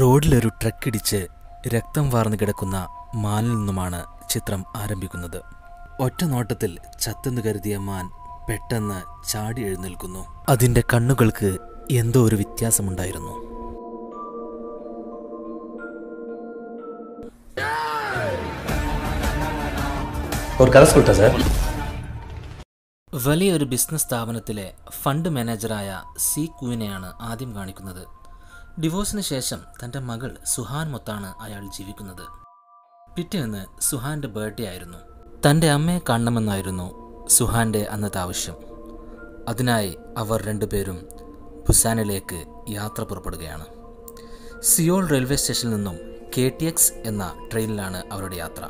റോഡിലൊരു truck ഇടിച്ച് രക്തം വാർന്നു കിടക്കുന്ന മാനിൽ നിന്നുമാണ് ചിത്രം ആരംഭിക്കുന്നത്. ഒറ്റ നോട്ടത്തിൽ ചത്തെന്ന് കരുതിയ മാൻ പെട്ടെന്ന് ചാടി എഴുന്നേൽക്കുന്നു. അതിന്റെ കണ്ണുകൾക്ക് എന്തോ ഒരു വ്യത്യാസമുണ്ടായിരുന്നു. വലിയൊരു ബിസിനസ് സ്ഥാപനത്തിലെ ഫണ്ട് മാനേജറായ സി കുവിനെയാണ് ആദ്യം കാണിക്കുന്നത്. ഡിവോഴ്സിന് ശേഷം തന്റെ മകൾ സുഹാൻ മൊത്താണ് അയാൾ ജീവിക്കുന്നത്. പിറ്റേന്ന് സുഹാന്റെ ബർത്ത്ഡേ ആയിരുന്നു. തന്റെ അമ്മയെ കാണണമെന്നായിരുന്നു സുഹാന്റെ അന്നത്തെ ആവശ്യം. അതിനായി അവർ രണ്ടുപേരും ബുസാനിലേക്ക് യാത്ര പുറപ്പെടുകയാണ്. സിയോൾ റെയിൽവേ സ്റ്റേഷനിൽ നിന്നും കെ ടി എക്സ് എന്ന ട്രെയിനിലാണ് അവരുടെ യാത്ര.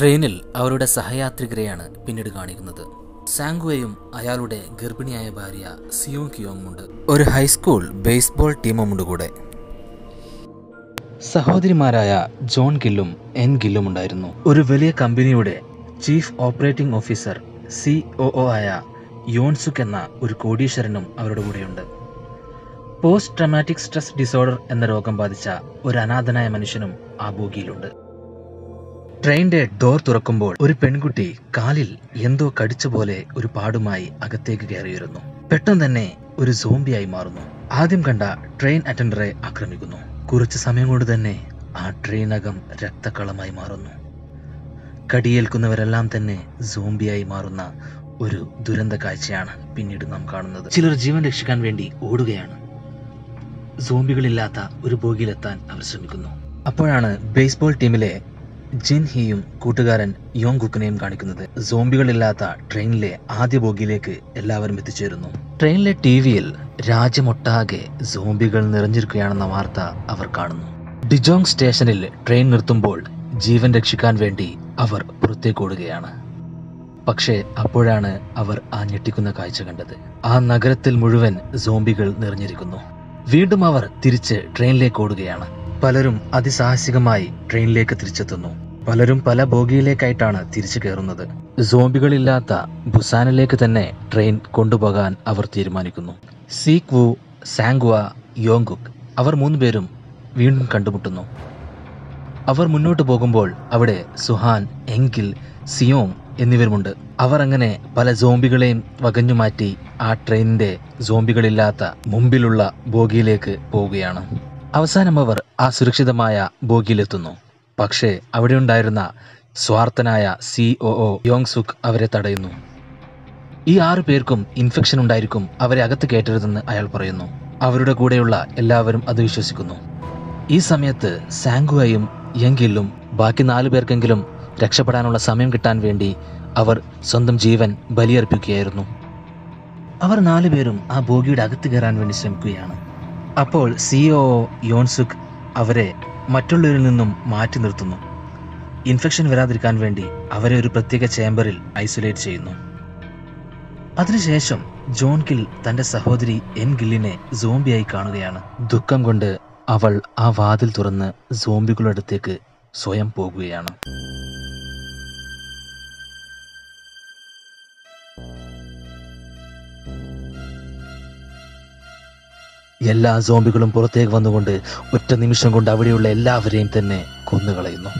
ട്രെയിനിൽ അവരുടെ സഹയാത്രികരെയാണ് പിന്നീട് കാണിക്കുന്നത്. സാങ്കുവയും അയാളുടെ ഗർഭിണിയായ ഭാര്യ സിയോങ് കിയോങ് ഉണ്ട് ഒരു ഹൈസ്കൂൾ ബേസ്ബോൾ ടീമുമുണ്ട് കൂടെ സഹോദരിമാരായ ജോൺ ഗില്ലും എൻ ഗില്ലും ഉണ്ടായിരുന്നു ഒരു വലിയ കമ്പനിയുടെ chief operating officer C O ആയ യോൺസുക് എന്ന ഒരു കോടീശ്വരനും അവരുടെ കൂടെയുണ്ട്. പോസ്റ്റ് ട്രമാറ്റിക് സ്ട്രെസ് ഡിസോർഡർ എന്ന രോഗം ബാധിച്ച ഒരു അനാഥനായ മനുഷ്യനും ആ ബോഗിയിലുണ്ട് ട്രെയിനിന്റെ ഡോർ തുറക്കുമ്പോൾ ഒരു പെൺകുട്ടി കാലിൽ എന്തോ കടിച്ച പോലെ ഒരു പാടുമായി അകത്തേക്ക് കയറിയിരുന്നു. പെട്ടെന്ന് തന്നെ ഒരു സോംബിയായി മാറുന്നു. ആദ്യം കണ്ട ട്രെയിൻ അറ്റൻഡറെ ആക്രമിക്കുന്നു. കുറച്ച് സമയം കൊണ്ട് തന്നെ ആ ട്രെയിനകം രക്തക്കളമായി മാറുന്നു. കടിയേൽക്കുന്നവരെല്ലാം തന്നെ സോംബിയായി മാറുന്ന ഒരു ദുരന്ത കാഴ്ചയാണ് പിന്നീട് നാം കാണുന്നത്. ചിലർ ജീവൻ രക്ഷിക്കാൻ വേണ്ടി ഓടുകയാണ്. സോംബികളില്ലാത്ത ഒരു ബോഗിയിലെത്താൻ അവർ ശ്രമിക്കുന്നു. അപ്പോഴാണ് ബേസ്ബോൾ ടീമിലെ ജിൻ ഹിയും കൂട്ടുകാരൻ യോങ് കുക്കിനെയും കാണിക്കുന്നത്. സോംബികളില്ലാത്ത ട്രെയിനിലെ ആദ്യ ബോഗിയിലേക്ക് എല്ലാവരും എത്തിച്ചേരുന്നു. ട്രെയിനിലെ ടി വിയിൽ രാജ്യമൊട്ടാകെ സോംബികൾ നിറഞ്ഞിരിക്കുകയാണെന്ന വാർത്ത അവർ കാണുന്നു. ഡിജോങ് സ്റ്റേഷനിൽ ട്രെയിൻ നിർത്തുമ്പോൾ ജീവൻ രക്ഷിക്കാൻ വേണ്ടി അവർ പുറത്തേക്ക് ഓടുകയാണ്. പക്ഷേ അപ്പോഴാണ് അവർ ആ ഞെട്ടിക്കുന്ന കാഴ്ച കണ്ടത്. ആ നഗരത്തിൽ മുഴുവൻ സോംബികൾ നിറഞ്ഞിരിക്കുന്നു. വീണ്ടും അവർ തിരിച്ച് ട്രെയിനിലേക്ക് ഓടുകയാണ്. പലരും അതിസാഹസികമായി ട്രെയിനിലേക്ക് തിരിച്ചെത്തുന്നു. പലരും പല ബോഗിയിലേക്കായിട്ടാണ് തിരിച്ചു കയറുന്നത്. സോംബികളില്ലാത്ത ബുസാനിലേക്ക് തന്നെ ട്രെയിൻ കൊണ്ടുപോകാൻ അവർ തീരുമാനിക്കുന്നു. സീക് വു സാങ്വ യോങ്കുക് അവർ മൂന്നുപേരും വീണ്ടും കണ്ടുമുട്ടുന്നു. അവർ മുന്നോട്ട് പോകുമ്പോൾ അവിടെ സുഹാൻ എങ്കിൽ സിയോങ് എന്നിവരുമുണ്ട്. അവർ അങ്ങനെ പല സോംബികളെയും വകഞ്ഞു മാറ്റി ആ ട്രെയിനിന്റെ സോംബികളില്ലാത്ത മുമ്പിലുള്ള ബോഗിയിലേക്ക് പോവുകയാണ്. അവസാനം അവർ ആ സുരക്ഷിതമായ ബോഗിയിലെത്തുന്നു. പക്ഷേ അവിടെ ഉണ്ടായിരുന്ന സ്വാർത്ഥനായ C O O Yong Suk അവരെ തടയുന്നു. ഈ ആറു പേർക്കും ഇൻഫെക്ഷൻ ഉണ്ടായിരിക്കും അവരെ അകത്ത് കയറ്റരുതെന്ന് അയാൾ പറയുന്നു. അവരുടെ കൂടെയുള്ള എല്ലാവരും അത് വിശ്വസിക്കുന്നു. ഈ സമയത്ത് സാങ്കുവയും യങ്കില്ലും ബാക്കി നാലു പേർക്കെങ്കിലും രക്ഷപ്പെടാനുള്ള സമയം കിട്ടാൻ വേണ്ടി അവർ സ്വന്തം ജീവൻ ബലിയർപ്പിക്കുകയായിരുന്നു. അവർ നാലു പേരും ആ ബോഗിയുടെ അകത്ത് കയറാൻ വേണ്ടി ശ്രമിക്കുകയാണ്. അപ്പോൾ സിഒ യോൺസുക് അവരെ മറ്റുള്ളവരിൽ നിന്നും മാറ്റി നിർത്തുന്നു. ഇൻഫെക്ഷൻ വരാതിരിക്കാൻ വേണ്ടി അവരെ ഒരു പ്രത്യേക ചേംബറിൽ ഐസൊലേറ്റ് ചെയ്യുന്നു. അതിനുശേഷം ജോൺ ഗിൽ തന്റെ സഹോദരി എൻ ഗില്ലിനെ സോംബിയായി കാണുകയാണ്. ദുഃഖം കൊണ്ട് അവൾ ആ വാതിൽ തുറന്ന് സോംബികളുടെ അടുത്തേക്ക് സ്വയം പോകുകയാണ്. എല്ലാ സോംബികളും പുറത്തേക്ക് വന്നുകൊണ്ട് ഒറ്റ നിമിഷം കൊണ്ട് അവിടെയുള്ള എല്ലാവരെയും തന്നെ കൊന്നുകളയുന്നു.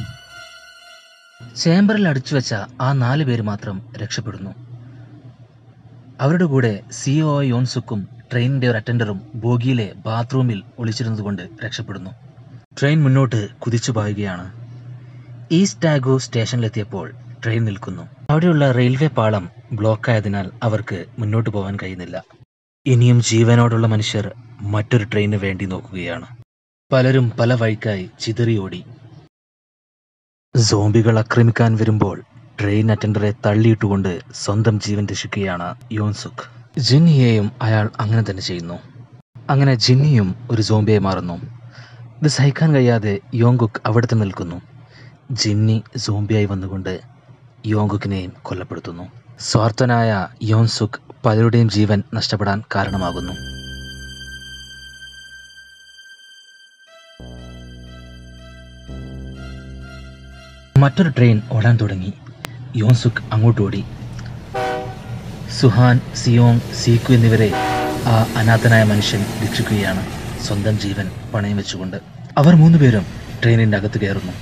ചേംബറിൽ അടിച്ചു വെച്ച ആ നാല് പേര് മാത്രം രക്ഷപ്പെടുന്നു. അവരുടെ കൂടെ സിഒ യോൺസുക്കും ട്രെയിനിന്റെ ഒരു അറ്റൻഡറും ബോഗിയിലെ ബാത്റൂമിൽ ഒളിച്ചിരുന്നതുകൊണ്ട് രക്ഷപ്പെടുന്നു. ട്രെയിൻ മുന്നോട്ട് കുതിച്ചു പായുകയാണ്. ഈസ്റ്റ് ടാഗോ സ്റ്റേഷനിലെത്തിയപ്പോൾ ട്രെയിൻ നിൽക്കുന്നു. അവിടെയുള്ള റെയിൽവേ പാളം ബ്ലോക്കായതിനാൽ അവർക്ക് മുന്നോട്ട് പോകാൻ കഴിയുന്നില്ല. ഇനിയും ജീവനോടുള്ള മനുഷ്യർ മറ്റൊരു ട്രെയിനിന് വേണ്ടി നോക്കുകയാണ്. പലരും പല വഴിക്കായി ചിതറിയോടി. സോംബികൾ ആക്രമിക്കാൻ വരുമ്പോൾ ട്രെയിൻ അറ്റൻഡറെ തള്ളിയിട്ടുകൊണ്ട് സ്വന്തം ജീവൻ രക്ഷിക്കുകയാണ് യോൻസുഖ് ജിന്നിയെയും അയാൾ അങ്ങനെ തന്നെ ചെയ്യുന്നു. അങ്ങനെ ജിന്നിയും ഒരു സോംബിയായി മാറുന്നു. ഇത് സഹിക്കാൻ കഴിയാതെ യോങ്കുക്ക് അവിടെ തന്നെ നിൽക്കുന്നു. ജിന്നി സോംബിയായി വന്നുകൊണ്ട് യോങ്കുക്കിനെയും കൊല്ലപ്പെടുത്തുന്നു. സ്വാർത്ഥനായ യോൻസുക് പലരുടെയും ജീവൻ നഷ്ടപ്പെടാൻ കാരണമാകുന്നു. മറ്റൊരു ട്രെയിൻ ഓടാൻ തുടങ്ങി. യോൻസുക് അങ്ങോട്ടോടി സുഹാൻ സിയോങ് സീക്കു എന്നിവരെ ആ അനാഥനായ മനുഷ്യൻ രക്ഷിക്കുകയാണ്. സ്വന്തം ജീവൻ പണയം വെച്ചുകൊണ്ട്. അവർ മൂന്നുപേരും ട്രെയിനിന്റെ അകത്ത് കയറുന്നു.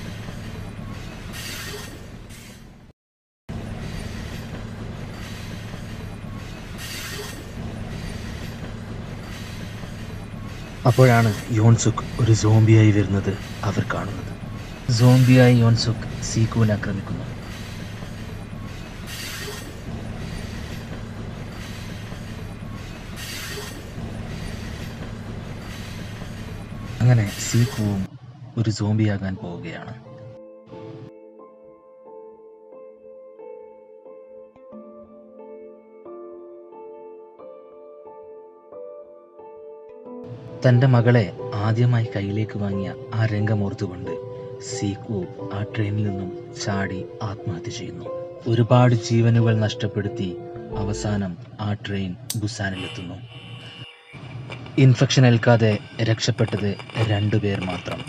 അപ്പോഴാണ് യോൺസുക്ക് ഒരു സോംബിയായി വരുന്നത് അവർ കാണുന്നത്. സോംബിയായി യോൺസുക്ക് സീക്കുവിനെ ആക്രമിക്കുന്നു. അങ്ങനെ സീക്കുവും ഒരു സോംബിയാകാൻ പോവുകയാണ്. തന്റെ മകളെ ആദ്യമായി കയ്യിലേക്ക് വാങ്ങിയ ആ രംഗമോർത്തുകൊണ്ട് സീക്കു ആ ട്രെയിനിൽ നിന്നും ചാടി ആത്മഹത്യ ചെയ്യുന്നു. ഒരുപാട് ജീവനുകൾ നഷ്ടപ്പെടുത്തി അവസാനം ആ ട്രെയിൻ ബുസാനിലെത്തുന്നു. ഇൻഫെക്ഷൻ ഏൽക്കാതെ രക്ഷപ്പെട്ടത് രണ്ടുപേർ മാത്രം.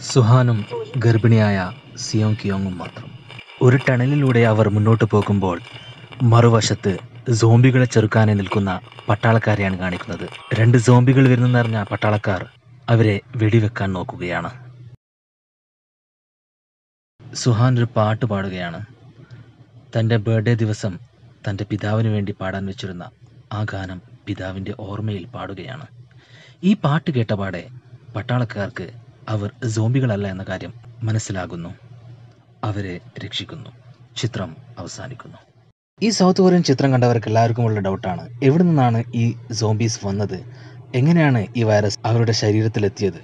സുഹാനും ഗർഭിണിയായ സിയോങ് കിയോങ്ങും മാത്രം. ഒരു ടണലിലൂടെ അവർ മുന്നോട്ട് പോകുമ്പോൾ മറുവശത്ത് സോംബികളെ ചെറുക്കാനായി നിൽക്കുന്ന പട്ടാളക്കാരെയാണ് കാണിക്കുന്നത്. രണ്ട് സോംബികൾ വരുന്നെന്നറിഞ്ഞ പട്ടാളക്കാർ അവരെ വെടിവെക്കാൻ നോക്കുകയാണ്. സുഹാൻ ഒരു പാട്ട് പാടുകയാണ്. തന്റെ ബർത്ത്ഡേ ദിവസം തന്റെ പിതാവിന് വേണ്ടി പാടാൻ വെച്ചിരുന്ന ആ ഗാനം പിതാവിന്റെ ഓർമ്മയിൽ പാടുകയാണ്. ഈ പാട്ട് കേട്ടപാടെ പട്ടാളക്കാർക്ക് അവർ സോംബികളല്ല എന്ന കാര്യം മനസ്സിലാകുന്നു. അവരെ രക്ഷിക്കുന്നു. ചിത്രം അവസാനിക്കുന്നു. ഈ സൗത്ത് കൊറിയൻ ചിത്രം കണ്ടവർക്ക് എല്ലാവർക്കും ഉള്ള ഡൗട്ടാണ് എവിടെ നിന്നാണ് ഈ സോംബീസ് വന്നത്? എങ്ങനെയാണ് ഈ വൈറസ് അവരുടെ ശരീരത്തിലെത്തിയത്?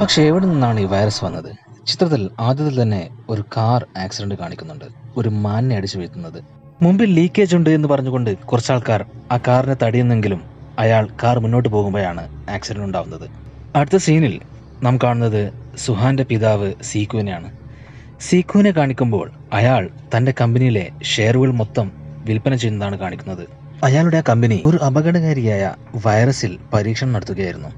പക്ഷെ എവിടെ നിന്നാണ് ഈ വൈറസ് വന്നത്? ചിത്രത്തിൽ ആദ്യത്തിൽ തന്നെ ഒരു കാർ ആക്സിഡന്റ് കാണിക്കുന്നുണ്ട്. ഒരു മാനിനെ അടിച്ചു വീഴ്ത്തുന്നത്. മുമ്പിൽ ലീക്കേജ് ഉണ്ട് എന്ന് പറഞ്ഞുകൊണ്ട് കുറച്ചാൾക്കാർ ആ കാറിനെ തടിയുന്നെങ്കിലും അയാൾ കാർ മുന്നോട്ട് പോകുമ്പോഴാണ് ആക്സിഡന്റ് ഉണ്ടാവുന്നത്. അടുത്ത സീനിൽ നാം കാണുന്നത് സുഹാന്റെ പിതാവ് സീക്കുവിനെയാണ്. സീക്കുവിനെ കാണിക്കുമ്പോൾ അയാൾ തന്റെ കമ്പനിയിലെ ഷെയറുകൾ മൊത്തം വിൽപ്പന ചെയ്യുന്നതാണ് കാണിക്കുന്നത്. അയാളുടെ ആ കമ്പനി ഒരു അപകടകാരിയായ വൈറസിൽ പരീക്ഷണം നടത്തുകയായിരുന്നു.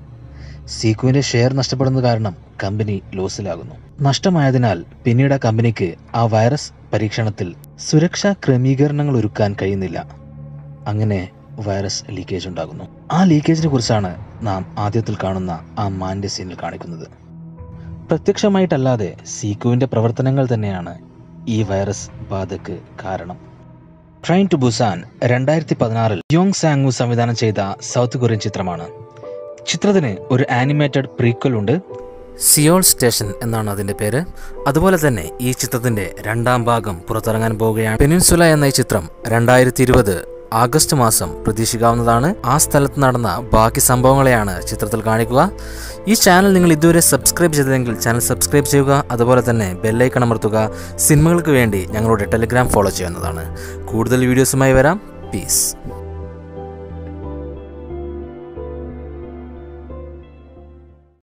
സീഖുവിന്റെ ഷെയർ നഷ്ടപ്പെടുന്നത് കാരണം കമ്പനി ലോസിലാകുന്നു. നഷ്ടമായതിനാൽ പിന്നീട് ആ കമ്പനിക്ക് ആ വൈറസ് പരീക്ഷണത്തിൽ സുരക്ഷാ ക്രമീകരണങ്ങൾ ഒരുക്കാൻ കഴിയുന്നില്ല. അങ്ങനെ വൈറസ് ലീക്കേജ് ഉണ്ടാകുന്നു. ആ ലീക്കേജിനെ കുറിച്ചാണ് നാം ആദ്യത്തിൽ കാണുന്ന ആ മാന്റെ സീനിൽ കാണിക്കുന്നത്. പ്രത്യക്ഷമായിട്ടല്ലാതെ സീക്കുവിന്റെ പ്രവർത്തനങ്ങൾ തന്നെയാണ് ഈ വൈറസ് ബാധക്ക് കാരണം. ട്രെയിൻ ടു ബുസാൻ രണ്ടായിരത്തി പതിനാറിൽ യോങ് സാങ്ങു സംവിധാനം ചെയ്ത സൗത്ത് കൊറിയൻ ചിത്രമാണ്. ചിത്രത്തിന് ഒരു ആനിമേറ്റഡ് പ്രീക്വൽ ഉണ്ട്. സിയോൾ സ്റ്റേഷൻ എന്നാണ് അതിന്റെ പേര്. അതുപോലെ തന്നെ ഈ ചിത്രത്തിന്റെ രണ്ടാം ഭാഗം പുറത്തിറങ്ങാൻ പോവുകയാണ്. പെനിൻസുല എന്ന ഈ ചിത്രം രണ്ടായിരത്തി ആഗസ്റ്റ് മാസം പ്രതീക്ഷിക്കാവുന്നതാണ്. ആ സ്ഥലത്ത് നടന്ന ബാക്കി സംഭവങ്ങളെയാണ് ചിത്രത്തിൽ കാണിക്കുക. ഈ ചാനൽ നിങ്ങൾ ഇതുവരെ സബ്സ്ക്രൈബ് ചെയ്തതെങ്കിൽ ചാനൽ സബ്സ്ക്രൈബ് ചെയ്യുക. അതുപോലെ തന്നെ ബെല്ലൈക്കൺ അമർത്തുക. സിനിമകൾക്ക് വേണ്ടി ഞങ്ങളുടെ ടെലിഗ്രാം ഫോളോ ചെയ്യുന്നതാണ്. കൂടുതൽ വീഡിയോസുമായി വരാം. പീസ്